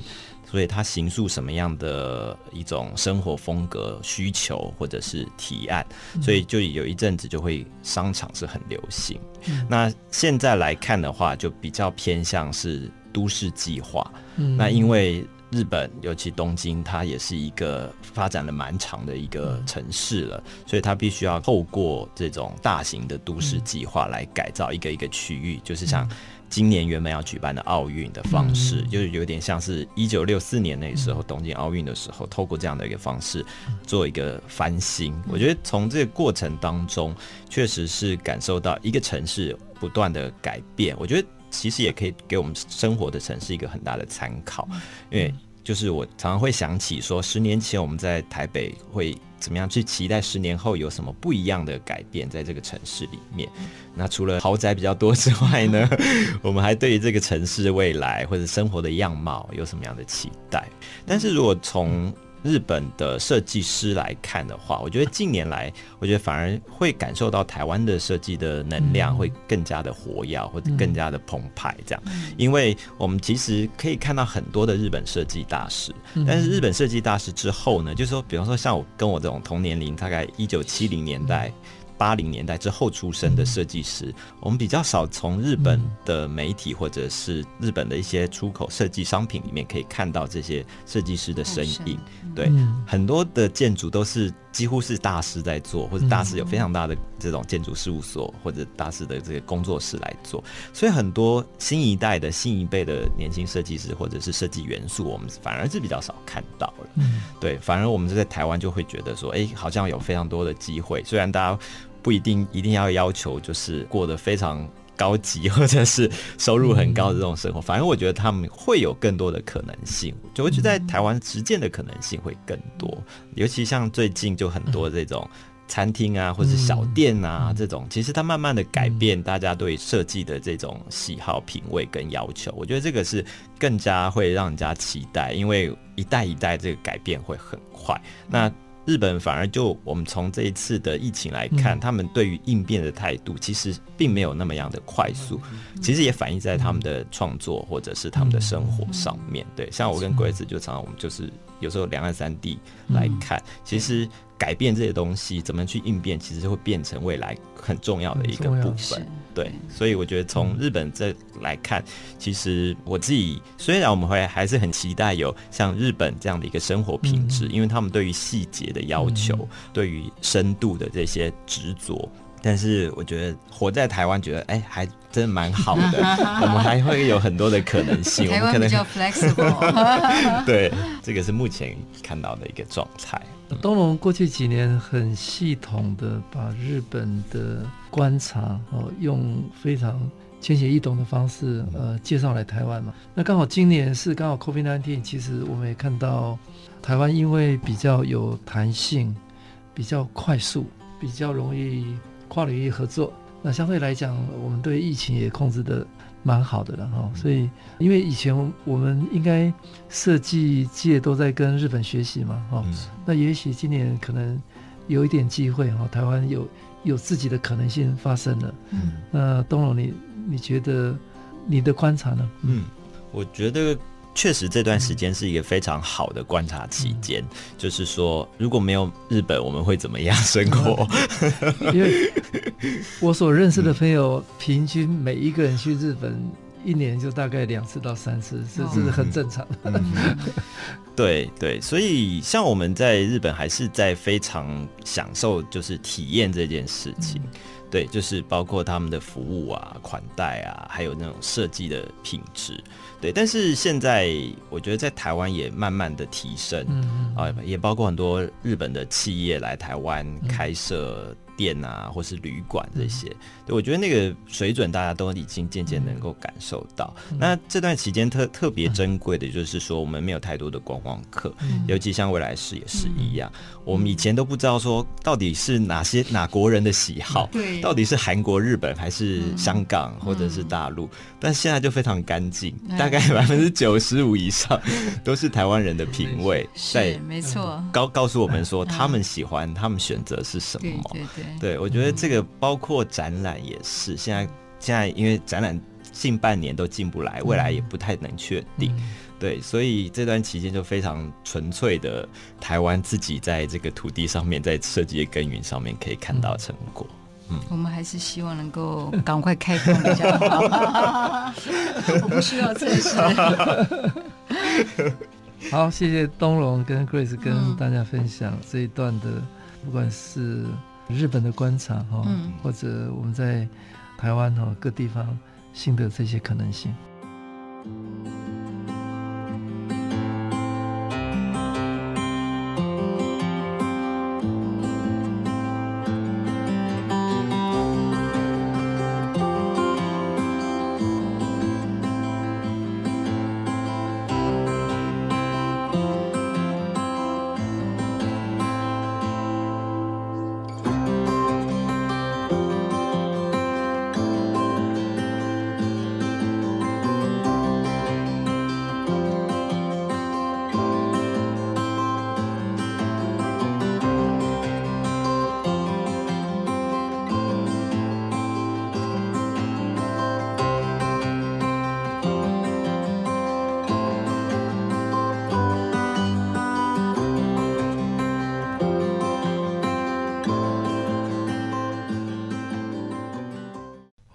所以它形塑什么样的一种生活风格需求或者是提案？嗯、所以就有一阵子就会商场是很流行。嗯、那现在来看的话，就比较偏向是都市计划。嗯、那因为。日本，尤其东京，它也是一个发展了蛮长的一个城市了，所以它必须要透过这种大型的都市计划来改造一个一个区域，就是像今年原本要举办的奥运的方式，就是有点像是一九六四年那时候东京奥运的时候，透过这样的一个方式做一个翻新。我觉得从这个过程当中，确实是感受到一个城市不断的改变。我觉得。其实也可以给我们生活的城市一个很大的参考，因为就是我常常会想起说，十年前我们在台北会怎么样去期待十年后有什么不一样的改变在这个城市里面。那除了豪宅比较多之外呢，我们还对于这个城市未来或者生活的样貌有什么样的期待？但是如果从日本的设计师来看的话，我觉得近年来，我觉得反而会感受到台湾的设计的能量会更加的活跃，或者更加的澎湃。这样，因为我们其实可以看到很多的日本设计大师，但是日本设计大师之后呢，就是说，比方说像我跟我这种同年龄，大概一九七零年代。八零年代之后出生的设计师，我们比较少从日本的媒体或者是日本的一些出口设计商品里面可以看到这些设计师的身影。对，很多的建筑都是几乎是大师在做，或者大师有非常大的这种建筑事务所或者大师的这个工作室来做。所以很多新一代的新一辈的年轻设计师或者是设计元素，我们反而是比较少看到了。对，反而我们在台湾就会觉得说，哎，好像有非常多的机会，虽然大家。不一定一定要要求就是过得非常高级 或者是收入很高的这种生活，反正我觉得他们会有更多的可能性，就会觉得在台湾实践的可能性会更多。尤其像最近就很多这种餐厅啊或者小店啊这种，其实它慢慢的改变大家对设计的这种喜好品味跟要求，我觉得这个是更加会让人家期待，因为一代一代这个改变会很快。那日本反而就我们从这一次的疫情来看，他们对于应变的态度其实并没有那么样的快速，其实也反映在他们的创作或者是他们的生活上面。对，像我跟 Grace 就常常我们就是有时候两岸三地来看，其实改变这些东西怎么去应变，其实会变成未来很重要的一个部分。对，所以我觉得从日本这来看，其实我自己虽然我们会还是很期待有像日本这样的一个生活品质，因为他们对于细节的要求，对于深度的这些执着，但是我觉得活在台湾，觉得哎，还真蛮好的。我们还会有很多的可能性，我们可能比较 flexible。对，这个是目前看到的一个状态。东龙过去几年很系统的把日本的观察哦，用非常浅显易懂的方式呃介绍来台湾嘛。那刚好今年是刚好 COVID-19，其实我们也看到台湾因为比较有弹性，比较快速，比较容易跨领域合作。那相对来讲，我们对疫情也控制的蛮好的了哈。所以因为以前我们应该设计界都在跟日本学习嘛哈。那也许今年可能有一点机会哈，台湾有有自己的可能性发生了。嗯，那东龙你。你觉得你的观察呢？嗯，我觉得确实这段时间是一个非常好的观察期间。嗯、就是说，如果没有日本，我们会怎么样生活？因为我所认识的朋友，平均每一个人去日本一年就大概两次到三次，这是很正常的。嗯嗯、对对，所以像我们在日本还是在非常享受，就是体验这件事情。嗯对，就是包括他们的服务啊、款待啊，还有那种设计的品质。对，但是现在我觉得在台湾也慢慢的提升，嗯、啊，也包括很多日本的企业来台湾开设。店啊，或是旅馆这些，嗯、对，我觉得那个水准大家都已经渐渐能够感受到。嗯、那这段期间特特别珍贵的就是说，我们没有太多的观光客，嗯、尤其像未来市也是一样。嗯、我们以前都不知道说到底是哪些 哪国人的喜好，对，到底是韩国、日本还是香港或者是大陆，嗯、但现在就非常干净，嗯、大概 百分之九十五以上 都是台湾人的品味，在没错，告告诉我们说他们喜欢，嗯、他们选择是什么，对对对。对，我觉得这个包括展览也是。现在现在因为展览近半年都进不来，未来也不太能确定。对，所以这段期间就非常纯粹的台湾自己在这个土地上面，在设计的耕耘上面可以看到成果。嗯，我们还是希望能够赶快开工比较好。我不需要测试。好，谢谢东龙跟 Grace 跟大家分享这一段的，不管是。日本的观察哈，或者我们在台湾哈各地方新的这些可能性。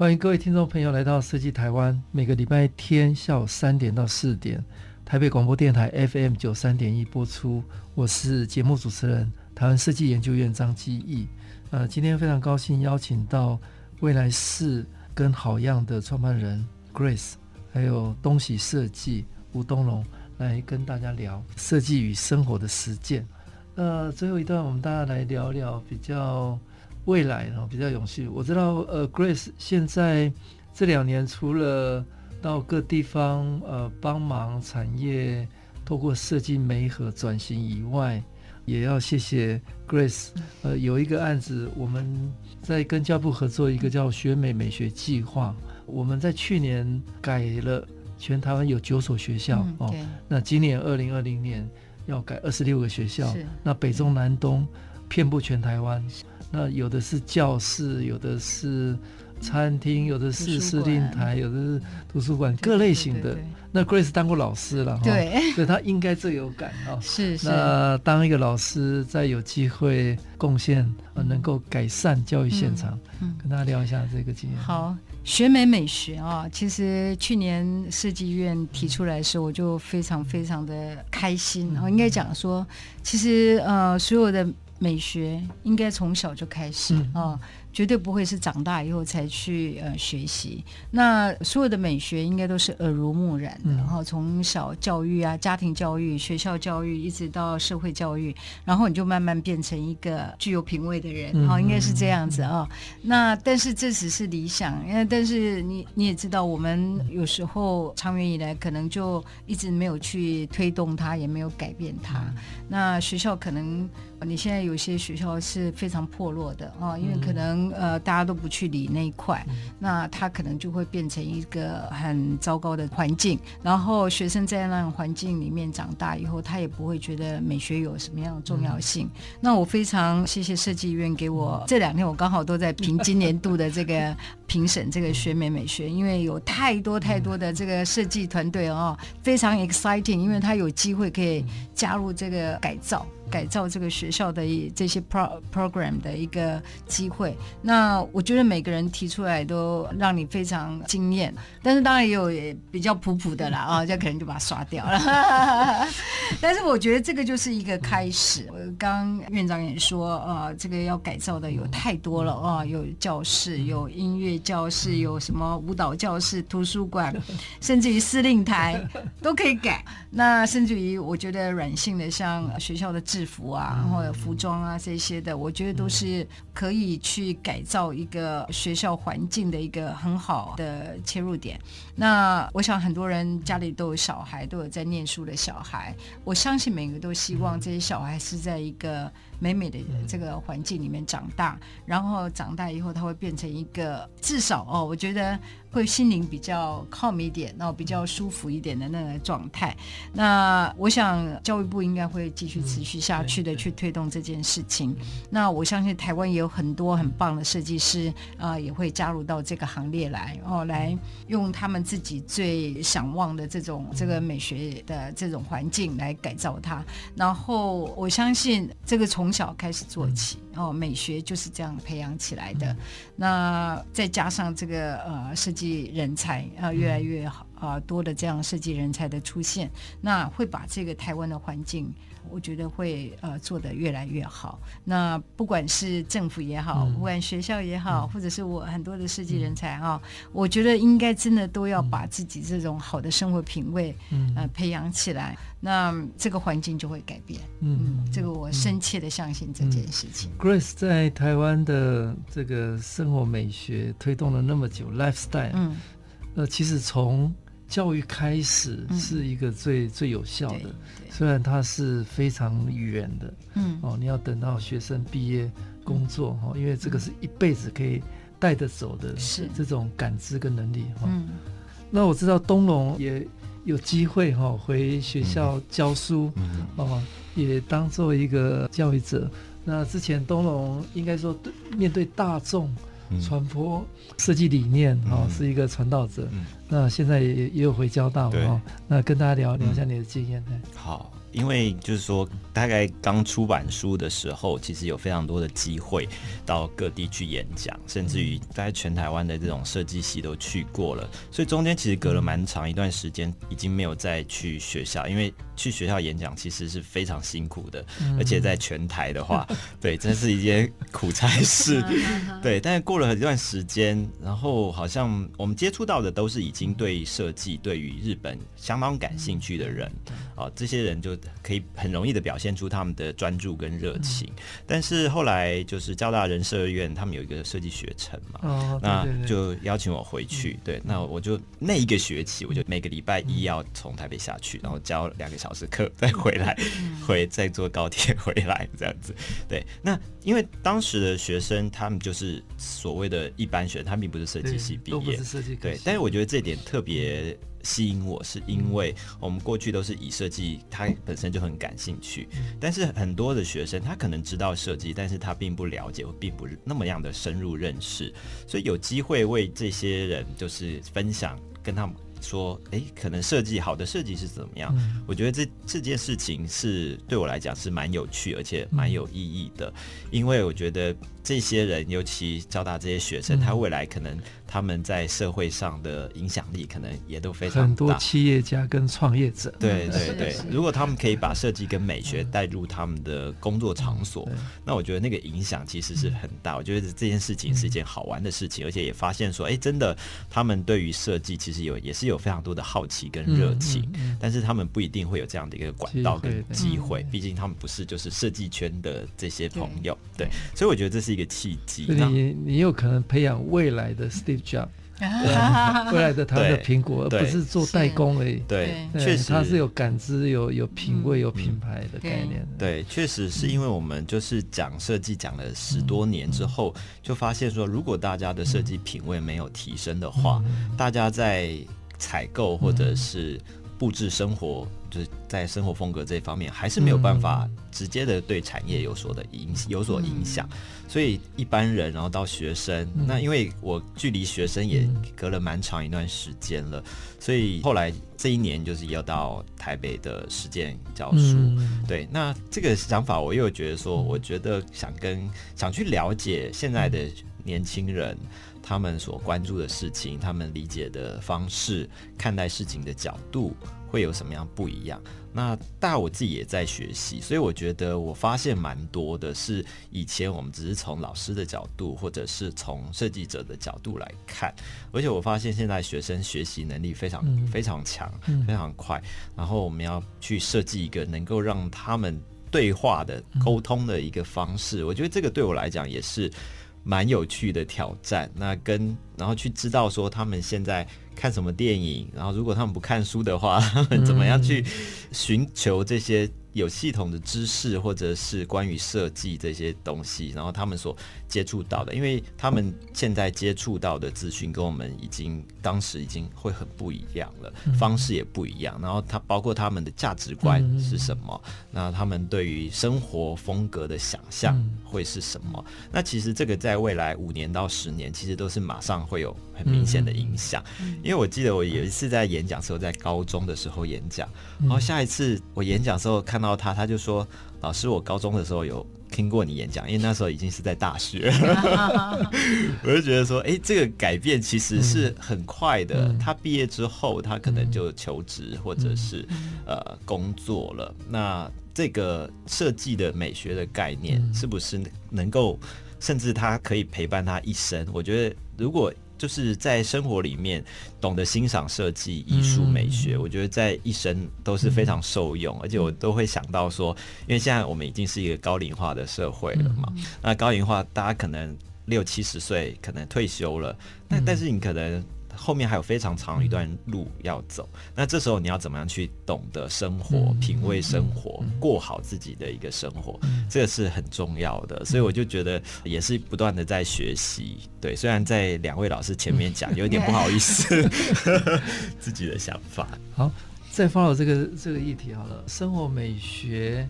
欢迎各位听众朋友来到设计台湾，每个礼拜天下午三点到四点，台北广播电台 FM 九三点一播出。我是节目主持人台湾设计研究院张基义。呃，今天非常高兴邀请到未来式跟好样的创办人 Grace，还有东喜设计吴东龙来跟大家聊设计与生活的实践。呃，最后一段我们大家来聊聊比较。未来呢比较永续。我知道，呃，Grace 现在这两年除了到各地方呃帮忙产业透过设计媒合转型以外，也要谢谢 Grace。呃，有一个案子，我们在跟教育部合作一个叫学美美学计划。我们在去年改了全台湾有九所学校、嗯、哦，那今年二零二零年要改二十六个学校，那北中南东遍布全台湾。那有的是教室，有的是餐厅，有的是司令台，有的是图书馆，各类型的。那 Grace 当过老师了，对，所以他应该最有感啊。是是。那当一个老师，再有机会贡献，呃，能够改善教育现场，嗯，跟大家聊一下这个经验。好，学美美学啊，其实去年设计院提出来的时候，我就非常非常的开心。然后应该讲说，其实呃，所有的。美学应该从小就开始啊、绝对不会是长大以后才去呃学习。那所有的美学应该都是耳濡目染的，然后从小教育啊、家庭教育、学校教育，一直到社会教育，然后你就慢慢变成一个具有品味的人，哈、嗯，应该是这样子啊。那但是这只是理想，因为但是你你也知道，我们有时候长远以来可能就一直没有去推动它，也没有改变它。那学校可能。你现在有些学校是非常破落的啊，因为可能呃大家都不去理那一块，那它可能就会变成一个很糟糕的环境。然后学生在那种环境里面长大以后，他也不会觉得美学有什么样的重要性。那我非常谢谢设计院给我这两天，我刚好都在评今年度的这个评审这个学美美学，因为有太多太多的这个设计团队哦，非常 exciting，因为他有机会可以加入这个改造。改造这个学校的这些 pro program 的一个机会，那我觉得每个人提出来都让你非常惊艳，但是当然也有也比较普普的啦啊，这可能就把它刷掉了。但是我觉得这个就是一个开始。我刚院长也说，啊，这个要改造的有太多了啊，有教室，有音乐教室，有什么舞蹈教室、图书馆，甚至于司令台都可以改。那甚至于我觉得软性的，像学校的。制服啊，或者服装啊这些的，我觉得都是可以去改造一个学校环境的一个很好的切入点。那我想很多人家里都有小孩，都有在念书的小孩，我相信每个都希望这些小孩是在一个美美的这个环境里面长大，然后长大以后他会变成一个至少哦，我觉得。会心灵比较 calm 一点，然后比较舒服一点的那个状态。那我想教育部应该会继续持续下去的去推动这件事情。那我相信台湾也有很多很棒的设计师啊、呃，也会加入到这个行列来哦，来用他们自己最想望的这种这个美学的这种环境来改造它。然后我相信这个从小开始做起。哦，美学就是这样培养起来的。嗯、那再加上这个呃设计人才啊、呃，越来越好啊、呃，多的这样设计人才的出现，那会把这个台湾的环境。我觉得会呃做得越来越好。那不管是政府也好，不管学校也好，或者是我很多的设计人才啊，我觉得应该真的都要把自己这种好的生活品味呃培养起来。那这个环境就会改变。嗯，这个我深切的相信这件事情。Grace 在台湾的这个生活美学推动了那么久，lifestyle，嗯，呃，其实从教育开始是一个最、嗯、最有效的，虽然它是非常远的，嗯，哦，你要等到学生毕业工作哦，因为这个是一辈子可以带得走的，是。这种感知跟能力哈。嗯，那我知道东龙也有机会哈回学校教书，嗯，哦，也当做一个教育者。那之前东龙应该说对面对大众。传播设计理念啊、嗯，是一个传道者。嗯、那现在也也有回交大哦，那跟大家聊聊一下你的经验。好。因为就是说，大概刚出版书的时候，其实有非常多的机会到各地去演讲，甚至于在全台湾的这种设计系都去过了。所以中间其实隔了蛮长一段时间，已经没有再去学校，因为去学校演讲其实是非常辛苦的，而且在全台的话，对，真是一件苦差事。对，但是过了一段时间，然后好像我们接触到的都是已经对设计、对于日本相当感兴趣的人啊，这些人就。可以很容易的表现出他们的专注跟热情，但是后来就是交大人社院他们有一个设计学程嘛，哦，那就邀请我回去，对，那我就那一个学期，我就每个礼拜一要从台北下去，然后教两个小时课，再回来，回再坐高铁回来这样子，对，那因为当时的学生他们就是所谓的一般学生，他并不是设计系毕业，对，但是我觉得这点特别。吸引我是因为我们过去都是以设计，他本身就很感兴趣。但是很多的学生他可能知道设计，但是他并不了解，或并不是那么样的深入认识。所以有机会为这些人就是分享，跟他们说，诶，可能设计好的设计是怎么样？嗯、我觉得这这件事情是对我来讲是蛮有趣，而且蛮有意义的，因为我觉得这些人，尤其交大这些学生，他未来可能。他们在社会上的影响力可能也都非常大，很多企业家跟创业者。对对对，如果他们可以把设计跟美学带入他们的工作场所，那我觉得那个影响其实是很大。我觉得这件事情是一件好玩的事情，而且也发现说，哎，真的，他们对于设计其实有也是有非常多的好奇跟热情，但是他们不一定会有这样的一个管道跟机会，毕竟他们不是就是设计圈的这些朋友。对，所以我觉得这是一个契机。你你有可能培养未来的 Steve job。未来的台湾的苹果，而不是做代工而已。对，确实，他是有感知、有有品味、有品牌的概念。对，确实是因为我们就是讲设计讲了十多年之后，就发现说，如果大家的设计品味没有提升的话，大家在采购或者是布置生活，就是在生活风格这方面，还是没有办法直接的对产业有所的影有所影响。所以一般人，然后到学生，嗯、那因为我距离学生也隔了蛮长一段时间了，嗯、所以后来这一年就是要到台北的实践教书。嗯、对，那这个想法我又觉得说，我觉得想跟想去了解现在的年轻人，他们所关注的事情，他们理解的方式，看待事情的角度。会有什么样不一样？那大我自己也在学习，所以我觉得我发现蛮多的是以前我们只是从老师的角度，或者是从设计者的角度来看，而且我发现现在学生学习能力非常非常强，非常快。然后我们要去设计一个能够让他们对话的沟通的一个方式，我觉得这个对我来讲也是蛮有趣的挑战。那跟然后去知道说他们现在。看什么电影？然后如果他们不看书的话，他们怎么样去寻求这些？有系统的知识，或者是关于设计这些东西，然后他们所接触到的，因为他们现在接触到的资讯跟我们已经当时已经会很不一样了，方式也不一样。然后他包括他们的价值观是什么，那他们对于生活风格的想象会是什么？那其实这个在未来五年到十年，其实都是马上会有很明显的影响。因为我记得我有一次在演讲时候，在高中的时候演讲，然后下一次我演讲时候看到。他他就说：“老师，我高中的时候有听过你演讲，因为那时候已经是在大学。”我就觉得说：“哎，这个改变其实是很快的。嗯、他毕业之后，他可能就求职或者是、嗯、呃工作了。那这个设计的美学的概念，是不是能够，甚至他可以陪伴他一生？我觉得如果。”就是在生活里面懂得欣赏设计、艺术、美学，嗯、我觉得在一生都是非常受用，嗯、而且我都会想到说，因为现在我们已经是一个高龄化的社会了嘛，嗯、那高龄化大家可能六七十岁可能退休了，但、嗯、但是你可能。后面还有非常长一段路要走，那这时候你要怎么样去懂得生活、品味生活、过好自己的一个生活，这个是很重要的。所以我就觉得也是不断的在学习。对，虽然在两位老师前面讲，有点不好意思，自己的想法。好，再 follow 这个这个议题好了，生活美学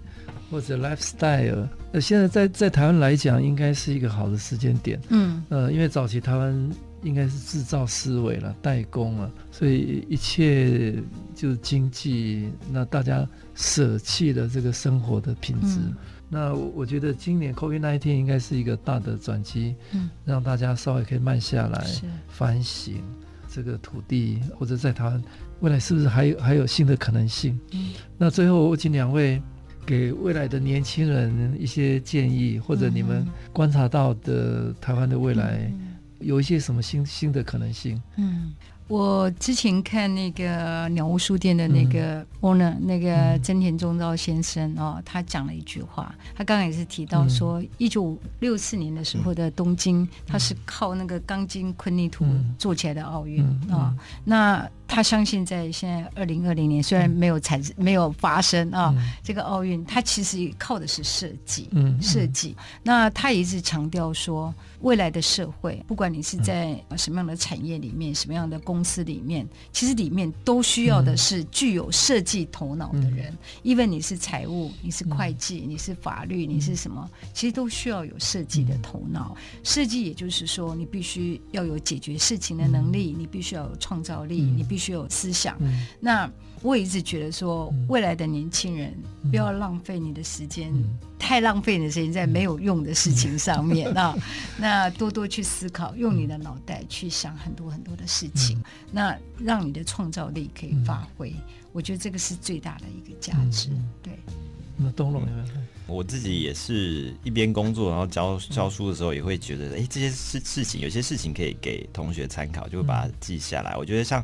或者 lifestyle，呃，现在在在台湾来讲，应该是一个好的时间点。嗯，呃，因为早期台湾。应该是制造思维了，代工了，所以一切就是经济。那大家舍弃了这个生活的品质。嗯、那我觉得今年 COVID-19 应该是一个大的转机，嗯，让大家稍微可以慢下来，是反省这个土地，或者在台湾未来是不是还有还有新的可能性？嗯，那最后我请两位给未来的年轻人一些建议，或者你们观察到的台湾的未来。嗯有一些什么新新的可能性？嗯，我之前看那个鸟屋书店的那个 owner，、嗯、那个真田忠昭先生哦，他讲了一句话，他刚刚也是提到说，一九六四年的时候的东京，他、嗯、是靠那个钢筋混凝土做起来的奥运啊，那。他相信，在现在二零二零年，虽然没有产生、没有发生啊，嗯、这个奥运，他其实靠的是设计，嗯，设计。那他也一直强调说，未来的社会，不管你是在什么样的产业里面、什么样的公司里面，其实里面都需要的是具有设计头脑的人。因为、嗯、你是财务，你是会计，你是法律，你是什么，其实都需要有设计的头脑。设计也就是说，你必须要有解决事情的能力，你必须要有创造力，你必必须有思想。嗯、那我一直觉得说，未来的年轻人不要浪费你的时间，嗯、太浪费你的时间在没有用的事情上面 啊。嗯、那多多去思考，用你的脑袋去想很多很多的事情，嗯、那让你的创造力可以发挥。嗯、我觉得这个是最大的一个价值。嗯、对。那东龙有没有？我自己也是一边工作，然后教教书的时候，也会觉得，哎、欸，这些事事情，有些事情可以给同学参考，就会把它记下来。我觉得像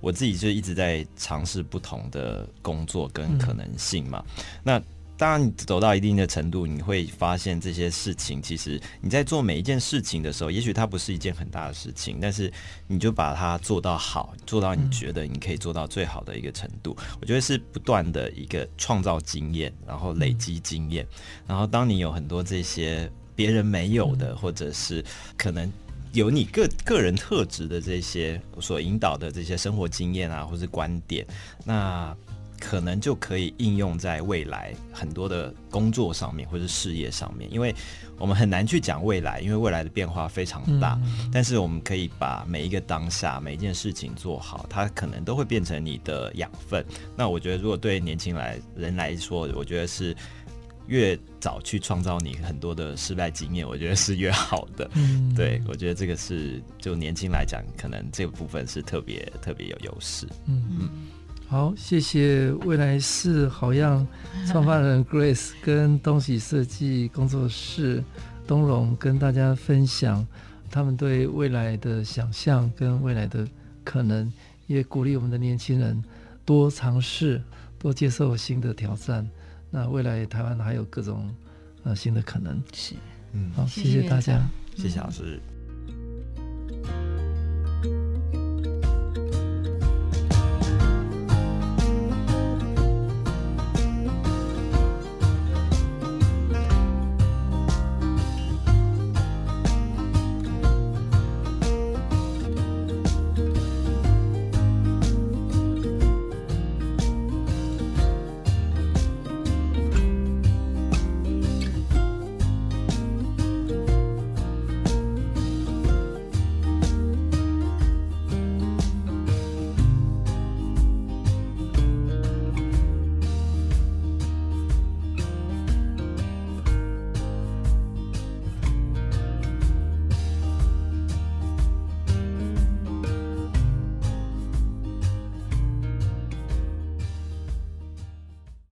我自己就一直在尝试不同的工作跟可能性嘛，那。当然，你走到一定的程度，你会发现这些事情，其实你在做每一件事情的时候，也许它不是一件很大的事情，但是你就把它做到好，做到你觉得你可以做到最好的一个程度。我觉得是不断的一个创造经验，然后累积经验，然后当你有很多这些别人没有的，或者是可能有你个个人特质的这些所引导的这些生活经验啊，或是观点，那。可能就可以应用在未来很多的工作上面，或者是事业上面，因为我们很难去讲未来，因为未来的变化非常大。嗯、但是我们可以把每一个当下每一件事情做好，它可能都会变成你的养分。那我觉得，如果对年轻来人来说，我觉得是越早去创造你很多的失败经验，我觉得是越好的。嗯、对，我觉得这个是就年轻来讲，可能这个部分是特别特别有优势。嗯嗯。嗯好，谢谢未来是好样创办人 Grace 跟东喜设计工作室东龙跟大家分享他们对未来的想象跟未来的可能，也鼓励我们的年轻人多尝试、多接受新的挑战。那未来台湾还有各种呃新的可能。是，嗯，好，谢谢大家，谢谢老师。